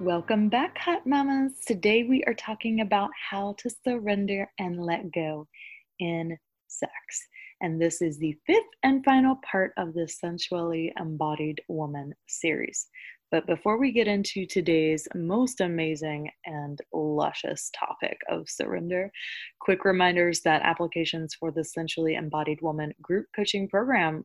Welcome back, Hot Mamas. Today we are talking about how to surrender and let go in sex. And this is the fifth and final part of the Sensually Embodied Woman series. But before we get into today's most amazing and luscious topic of surrender, quick reminders that applications for the Sensually Embodied Woman group coaching program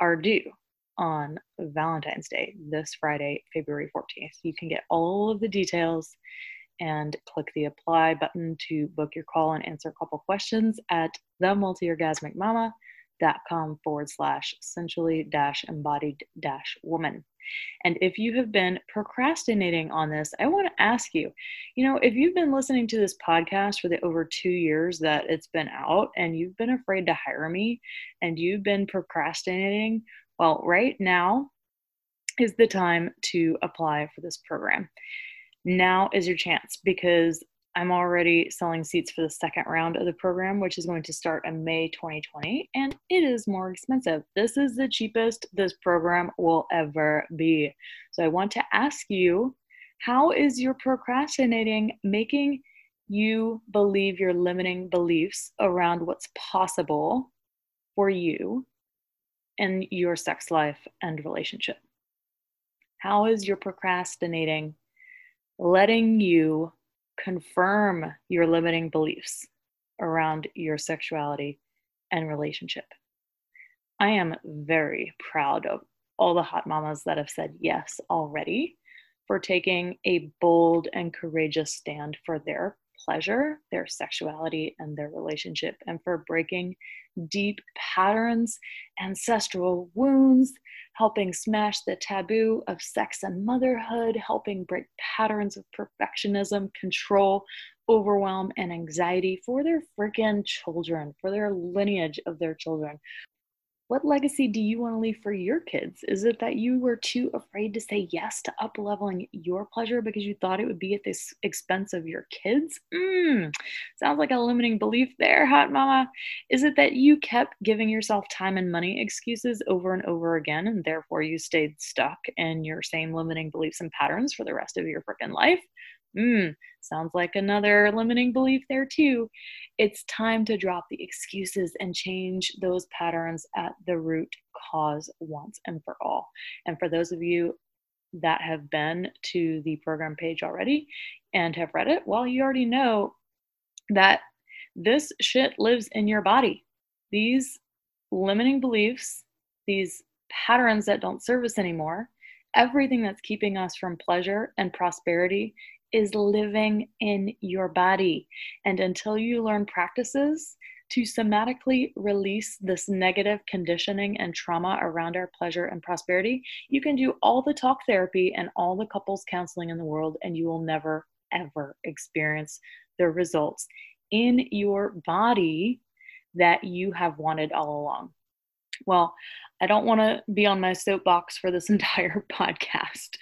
are due on Valentine's Day, this Friday, February 14th. You can get all of the details and click the apply button to book your call and answer a couple questions at themultiorgasmicmama.com forward slash sensually dash embodied dash woman. And if you have been procrastinating on this, I want to ask you, you know, if you've been listening to this podcast for the over two years that it's been out and you've been afraid to hire me and you've been procrastinating well, right now is the time to apply for this program. Now is your chance because I'm already selling seats for the second round of the program, which is going to start in May 2020, and it is more expensive. This is the cheapest this program will ever be. So I want to ask you how is your procrastinating making you believe your limiting beliefs around what's possible for you in your sex life and relationship? How is your procrastinating letting you confirm your limiting beliefs around your sexuality and relationship? I am very proud of all the hot mamas that have said yes already for taking a bold and courageous stand for their pleasure, their sexuality, and their relationship, and for breaking deep patterns, ancestral wounds, helping smash the taboo of sex and motherhood, helping break patterns of perfectionism, control, overwhelm, and anxiety for their freaking children, for their lineage of their children, what legacy do you want to leave for your kids? Is it that you were too afraid to say yes to up leveling your pleasure because you thought it would be at the expense of your kids? Mm, sounds like a limiting belief there, hot mama. Is it that you kept giving yourself time and money excuses over and over again, and therefore you stayed stuck in your same limiting beliefs and patterns for the rest of your freaking life? Hmm, sounds like another limiting belief there too. It's time to drop the excuses and change those patterns at the root cause once and for all. And for those of you that have been to the program page already and have read it, well, you already know that this shit lives in your body. These limiting beliefs, these patterns that don't serve us anymore, everything that's keeping us from pleasure and prosperity is living in your body. And until you learn practices to somatically release this negative conditioning and trauma around our pleasure and prosperity, you can do all the talk therapy and all the couples counseling in the world, and you will never, ever experience the results in your body that you have wanted all along. Well, I don't want to be on my soapbox for this entire podcast.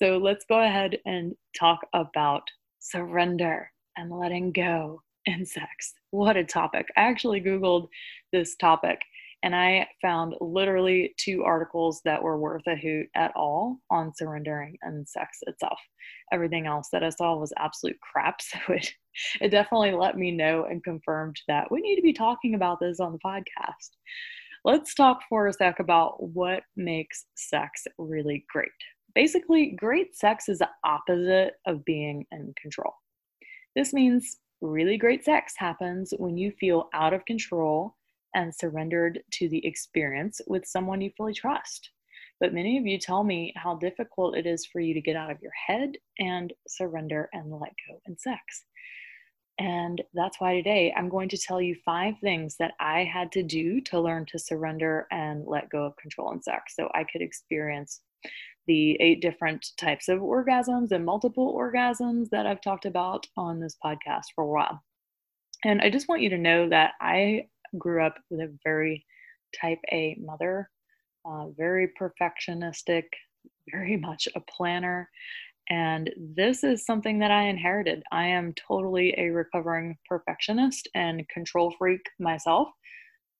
So let's go ahead and talk about surrender and letting go in sex. What a topic. I actually Googled this topic and I found literally two articles that were worth a hoot at all on surrendering and sex itself. Everything else that I saw was absolute crap. So it, it definitely let me know and confirmed that we need to be talking about this on the podcast. Let's talk for a sec about what makes sex really great. Basically, great sex is the opposite of being in control. This means really great sex happens when you feel out of control and surrendered to the experience with someone you fully trust. But many of you tell me how difficult it is for you to get out of your head and surrender and let go in sex. And that's why today I'm going to tell you five things that I had to do to learn to surrender and let go of control in sex so I could experience the eight different types of orgasms and multiple orgasms that I've talked about on this podcast for a while. And I just want you to know that I grew up with a very type A mother, uh, very perfectionistic, very much a planner. And this is something that I inherited. I am totally a recovering perfectionist and control freak myself.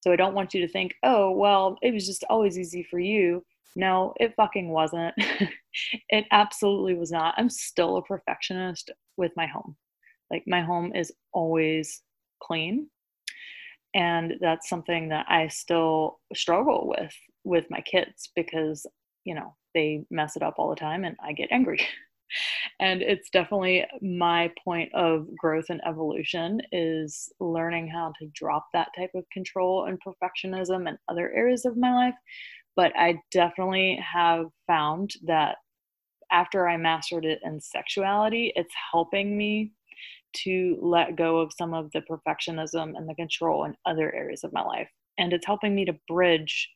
So I don't want you to think, oh, well, it was just always easy for you. No, it fucking wasn't. it absolutely was not. I'm still a perfectionist with my home. Like, my home is always clean. And that's something that I still struggle with with my kids because, you know, they mess it up all the time and I get angry. and it's definitely my point of growth and evolution is learning how to drop that type of control and perfectionism in other areas of my life but i definitely have found that after i mastered it in sexuality it's helping me to let go of some of the perfectionism and the control in other areas of my life and it's helping me to bridge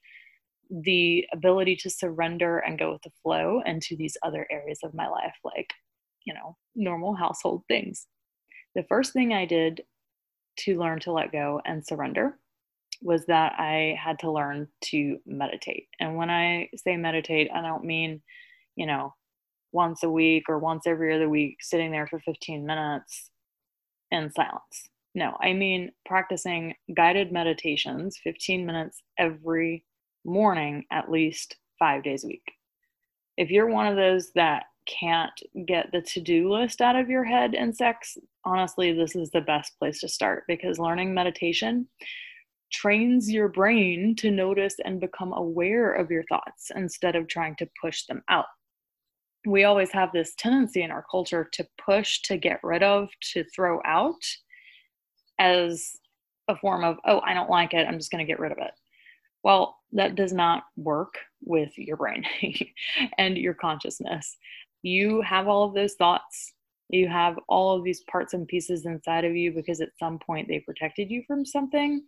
the ability to surrender and go with the flow into these other areas of my life, like, you know, normal household things. The first thing I did to learn to let go and surrender was that I had to learn to meditate. And when I say meditate, I don't mean, you know, once a week or once every other week sitting there for 15 minutes in silence. No, I mean practicing guided meditations, 15 minutes every morning at least five days a week. If you're one of those that can't get the to do list out of your head in sex, honestly, this is the best place to start because learning meditation trains your brain to notice and become aware of your thoughts instead of trying to push them out. We always have this tendency in our culture to push, to get rid of, to throw out as a form of, oh, I don't like it. I'm just going to get rid of it. Well, that does not work with your brain and your consciousness. You have all of those thoughts. You have all of these parts and pieces inside of you because at some point they protected you from something.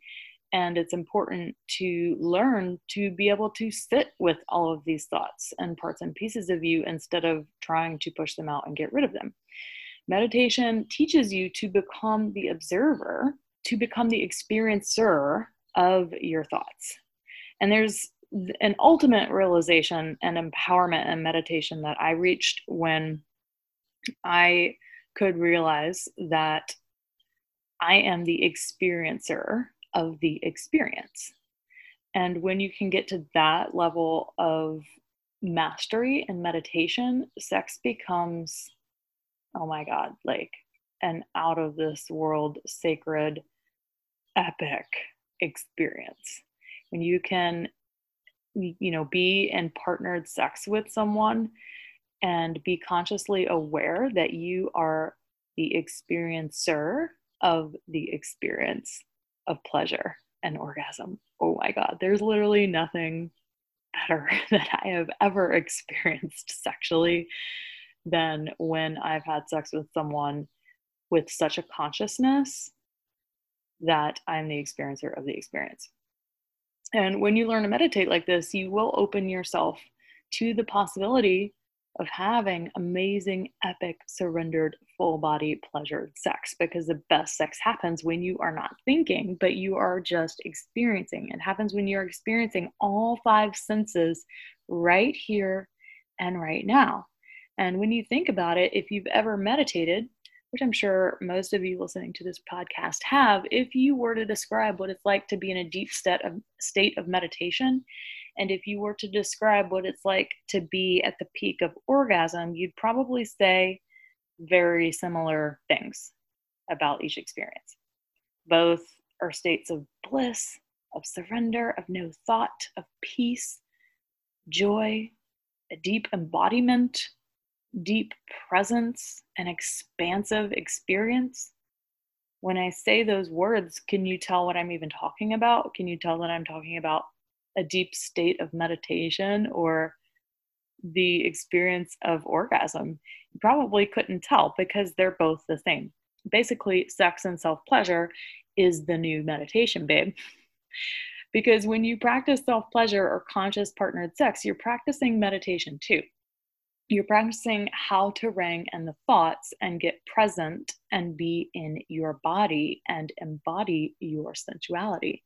And it's important to learn to be able to sit with all of these thoughts and parts and pieces of you instead of trying to push them out and get rid of them. Meditation teaches you to become the observer, to become the experiencer of your thoughts and there's an ultimate realization and empowerment and meditation that I reached when I could realize that I am the experiencer of the experience. And when you can get to that level of mastery and meditation, sex becomes, oh my God, like an out of this world, sacred, epic experience when you can you know be in partnered sex with someone and be consciously aware that you are the experiencer of the experience of pleasure and orgasm. Oh my god there's literally nothing better that i have ever experienced sexually than when i've had sex with someone with such a consciousness that i'm the experiencer of the experience. And when you learn to meditate like this, you will open yourself to the possibility of having amazing, epic, surrendered, full body pleasure sex because the best sex happens when you are not thinking, but you are just experiencing. It happens when you're experiencing all five senses right here and right now. And when you think about it, if you've ever meditated, which I'm sure most of you listening to this podcast have, if you were to describe what it's like to be in a deep state of, state of meditation, and if you were to describe what it's like to be at the peak of orgasm, you'd probably say very similar things about each experience. Both are states of bliss, of surrender, of no thought, of peace, joy, a deep embodiment deep presence and expansive experience. When I say those words, can you tell what I'm even talking about? Can you tell that I'm talking about a deep state of meditation or the experience of orgasm? You probably couldn't tell because they're both the same. Basically, sex and self pleasure is the new meditation, babe. Because when you practice self pleasure or conscious partnered sex, you're practicing meditation too. You're practicing how to ring and the thoughts and get present and be in your body and embody your sensuality.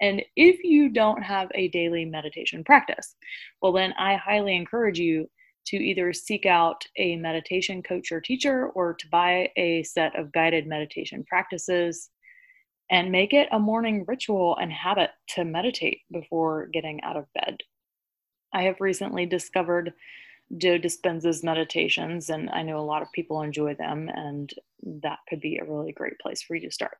And if you don't have a daily meditation practice, well, then I highly encourage you to either seek out a meditation coach or teacher or to buy a set of guided meditation practices and make it a morning ritual and habit to meditate before getting out of bed. I have recently discovered Joe Dispenza's meditations, and I know a lot of people enjoy them, and that could be a really great place for you to start.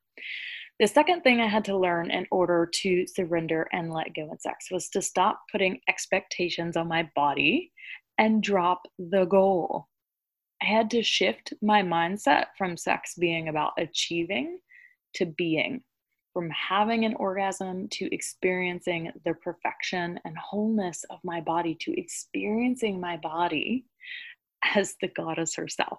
The second thing I had to learn in order to surrender and let go in sex was to stop putting expectations on my body and drop the goal. I had to shift my mindset from sex being about achieving to being, from having an orgasm to experiencing the perfection and wholeness of my body to experiencing my body as the goddess herself.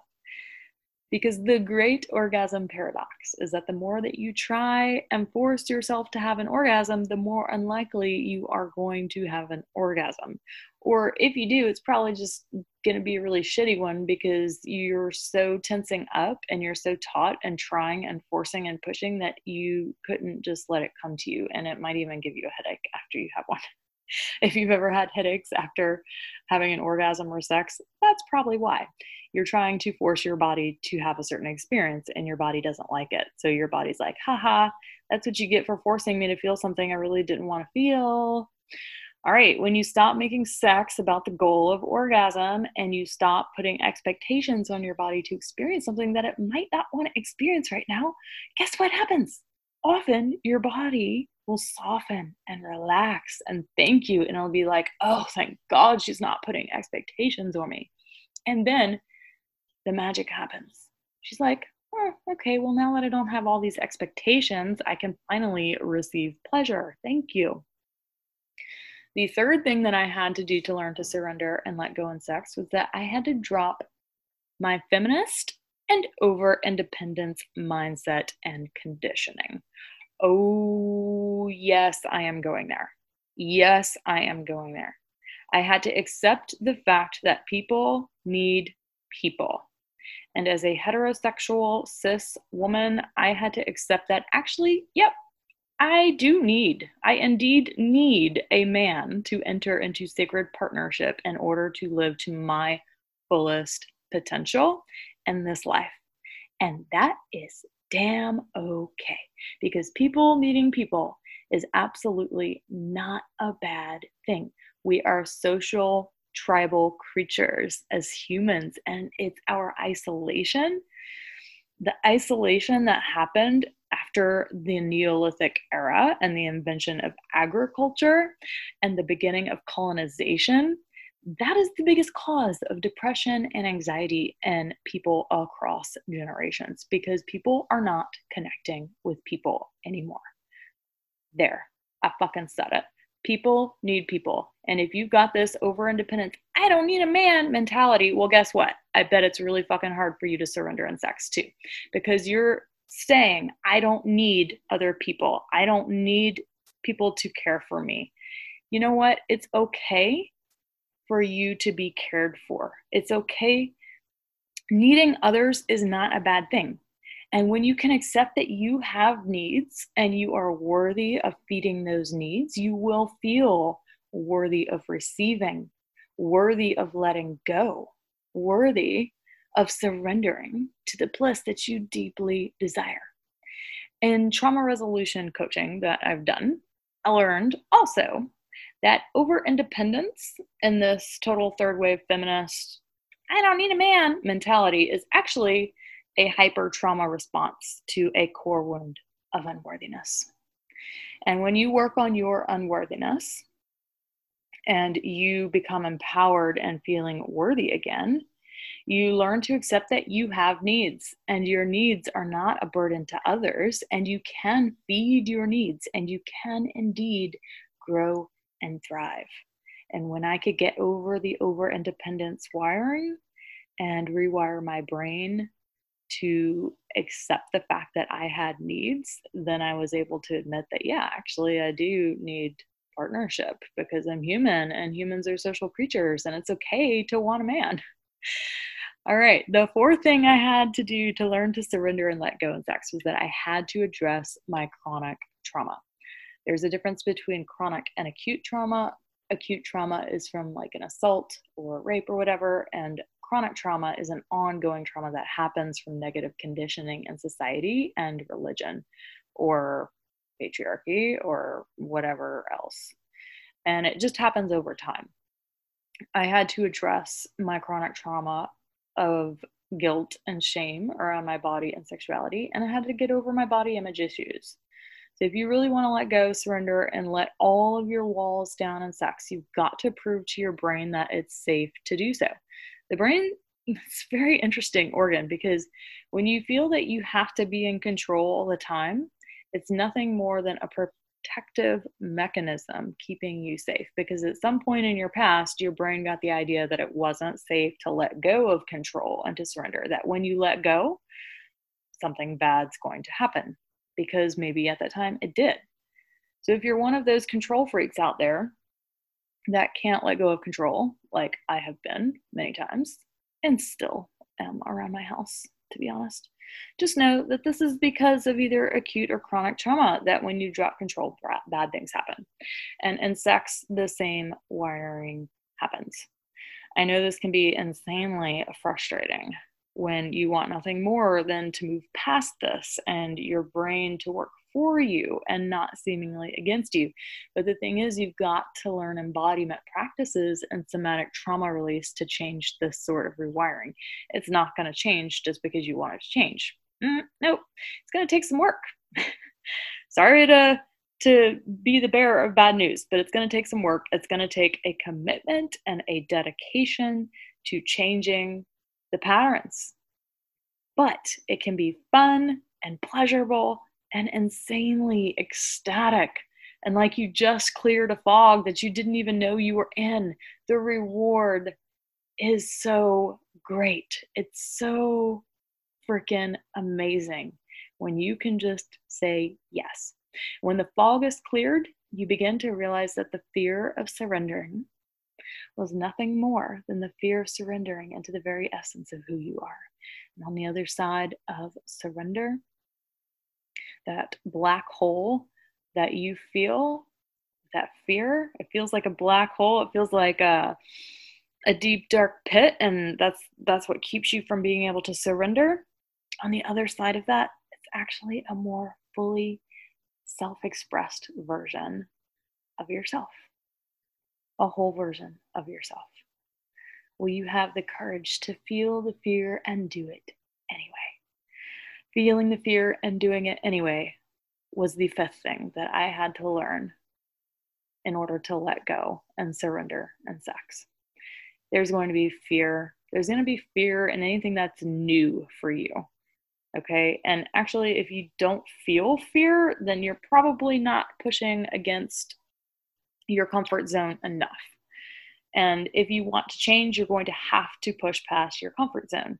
Because the great orgasm paradox is that the more that you try and force yourself to have an orgasm, the more unlikely you are going to have an orgasm. Or if you do, it's probably just going to be a really shitty one because you're so tensing up and you're so taut and trying and forcing and pushing that you couldn't just let it come to you. And it might even give you a headache after you have one. if you've ever had headaches after having an orgasm or sex, that's probably why. You're trying to force your body to have a certain experience and your body doesn't like it. So your body's like, haha, that's what you get for forcing me to feel something I really didn't want to feel. All right, when you stop making sex about the goal of orgasm and you stop putting expectations on your body to experience something that it might not want to experience right now, guess what happens? Often your body will soften and relax and thank you. And it'll be like, oh, thank God she's not putting expectations on me. And then the magic happens. She's like, oh, okay, well, now that I don't have all these expectations, I can finally receive pleasure. Thank you. The third thing that I had to do to learn to surrender and let go in sex was that I had to drop my feminist and over independence mindset and conditioning. Oh, yes, I am going there. Yes, I am going there. I had to accept the fact that people need people. And as a heterosexual cis woman, I had to accept that actually, yep, I do need, I indeed need a man to enter into sacred partnership in order to live to my fullest potential in this life. And that is damn okay because people needing people is absolutely not a bad thing. We are social tribal creatures as humans, and it's our isolation. The isolation that happened after the Neolithic era and the invention of agriculture and the beginning of colonization that is the biggest cause of depression and anxiety in people across generations because people are not connecting with people anymore. There, I fucking said it. People need people. And if you've got this over independence, I don't need a man mentality, well, guess what? I bet it's really fucking hard for you to surrender in sex too because you're saying, I don't need other people. I don't need people to care for me. You know what? It's okay for you to be cared for. It's okay. Needing others is not a bad thing. And when you can accept that you have needs and you are worthy of feeding those needs, you will feel worthy of receiving, worthy of letting go, worthy of surrendering to the bliss that you deeply desire. In trauma resolution coaching that I've done, I learned also that over independence in this total third wave feminist, I don't need a man mentality is actually a hyper trauma response to a core wound of unworthiness. And when you work on your unworthiness and you become empowered and feeling worthy again, you learn to accept that you have needs and your needs are not a burden to others, and you can feed your needs and you can indeed grow and thrive. And when I could get over the over independence wiring and rewire my brain to accept the fact that I had needs, then I was able to admit that, yeah, actually, I do need partnership because I'm human and humans are social creatures and it's okay to want a man. All right, the fourth thing I had to do to learn to surrender and let go in sex was that I had to address my chronic trauma. There's a difference between chronic and acute trauma. Acute trauma is from like an assault or rape or whatever, and chronic trauma is an ongoing trauma that happens from negative conditioning in society and religion or patriarchy or whatever else. And it just happens over time. I had to address my chronic trauma of guilt and shame around my body and sexuality, and I had to get over my body image issues. So, if you really want to let go, surrender, and let all of your walls down in sex, you've got to prove to your brain that it's safe to do so. The brain it's a very interesting organ because when you feel that you have to be in control all the time, it's nothing more than a protective mechanism keeping you safe. Because at some point in your past, your brain got the idea that it wasn't safe to let go of control and to surrender, that when you let go, something bad's going to happen because maybe at that time it did. So if you're one of those control freaks out there that can't let go of control, like I have been many times and still am around my house, to be honest, just know that this is because of either acute or chronic trauma that when you drop control, bad things happen. And in sex, the same wiring happens. I know this can be insanely frustrating when you want nothing more than to move past this and your brain to work for you and not seemingly against you. But the thing is, you've got to learn embodiment practices and somatic trauma release to change this sort of rewiring. It's not going to change just because you want it to change. Mm, nope, it's going to take some work. Sorry to to be the bearer of bad news, but it's going to take some work. It's going to take a commitment and a dedication to changing the patterns. But it can be fun and pleasurable and insanely ecstatic and like you just cleared a fog that you didn't even know you were in. The reward is so great. It's so freaking amazing when you can just say yes. When the fog is cleared, you begin to realize that the fear of surrendering was nothing more than the fear of surrendering into the very essence of who you are. And on the other side of surrender that black hole that you feel, that fear, it feels like a black hole. It feels like a, a deep dark pit, and that's that's what keeps you from being able to surrender. On the other side of that, it's actually a more fully self-expressed version of yourself, a whole version of yourself. Will you have the courage to feel the fear and do it anyway? feeling the fear and doing it anyway was the fifth thing that I had to learn in order to let go and surrender and sex. There's going to be fear. There's going to be fear in anything that's new for you. Okay. And actually, if you don't feel fear, then you're probably not pushing against your comfort zone enough. And if you want to change, you're going to have to push past your comfort zone.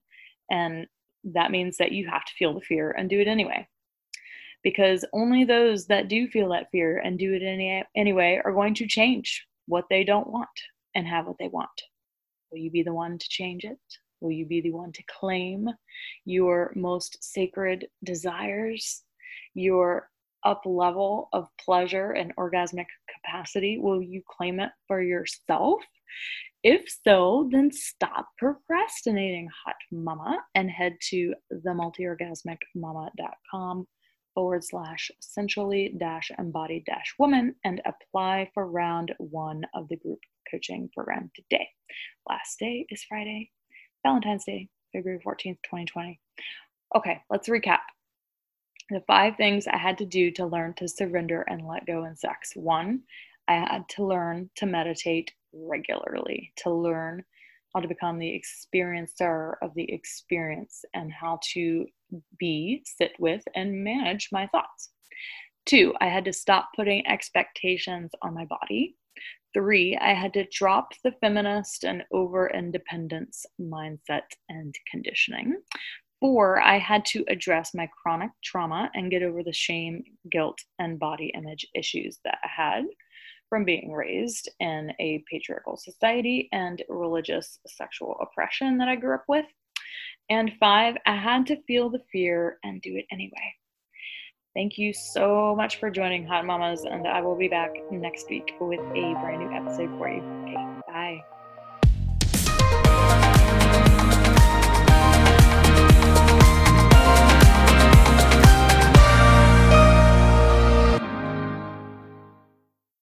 And that means that you have to feel the fear and do it anyway. Because only those that do feel that fear and do it any, anyway are going to change what they don't want and have what they want. Will you be the one to change it? Will you be the one to claim your most sacred desires, your up level of pleasure and orgasmic capacity? Will you claim it for yourself? If so, then stop procrastinating, hot mama, and head to themultiorgasmicmama.com forward slash sensually dash embodied dash woman and apply for round one of the group coaching program today. Last day is Friday, Valentine's Day, February 14th, 2020. Okay, let's recap. The five things I had to do to learn to surrender and let go in sex. One, I had to learn to meditate regularly to learn how to become the experiencer of the experience and how to be, sit with, and manage my thoughts. Two, I had to stop putting expectations on my body. Three, I had to drop the feminist and over independence mindset and conditioning. Four, I had to address my chronic trauma and get over the shame, guilt, and body image issues that I had from being raised in a patriarchal society and religious sexual oppression that I grew up with. And five, I had to feel the fear and do it anyway. Thank you so much for joining Hot Mamas, and I will be back next week with a brand new episode for you. Okay.